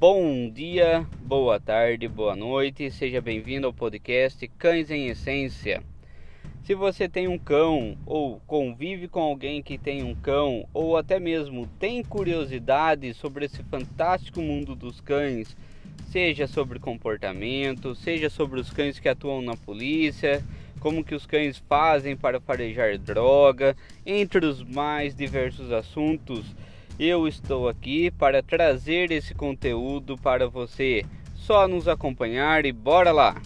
Bom dia, boa tarde, boa noite, seja bem-vindo ao podcast Cães em Essência. Se você tem um cão ou convive com alguém que tem um cão ou até mesmo tem curiosidade sobre esse fantástico mundo dos cães, seja sobre comportamento, seja sobre os cães que atuam na polícia, como que os cães fazem para farejar droga, entre os mais diversos assuntos, eu estou aqui para trazer esse conteúdo para você. Só nos acompanhar e bora lá!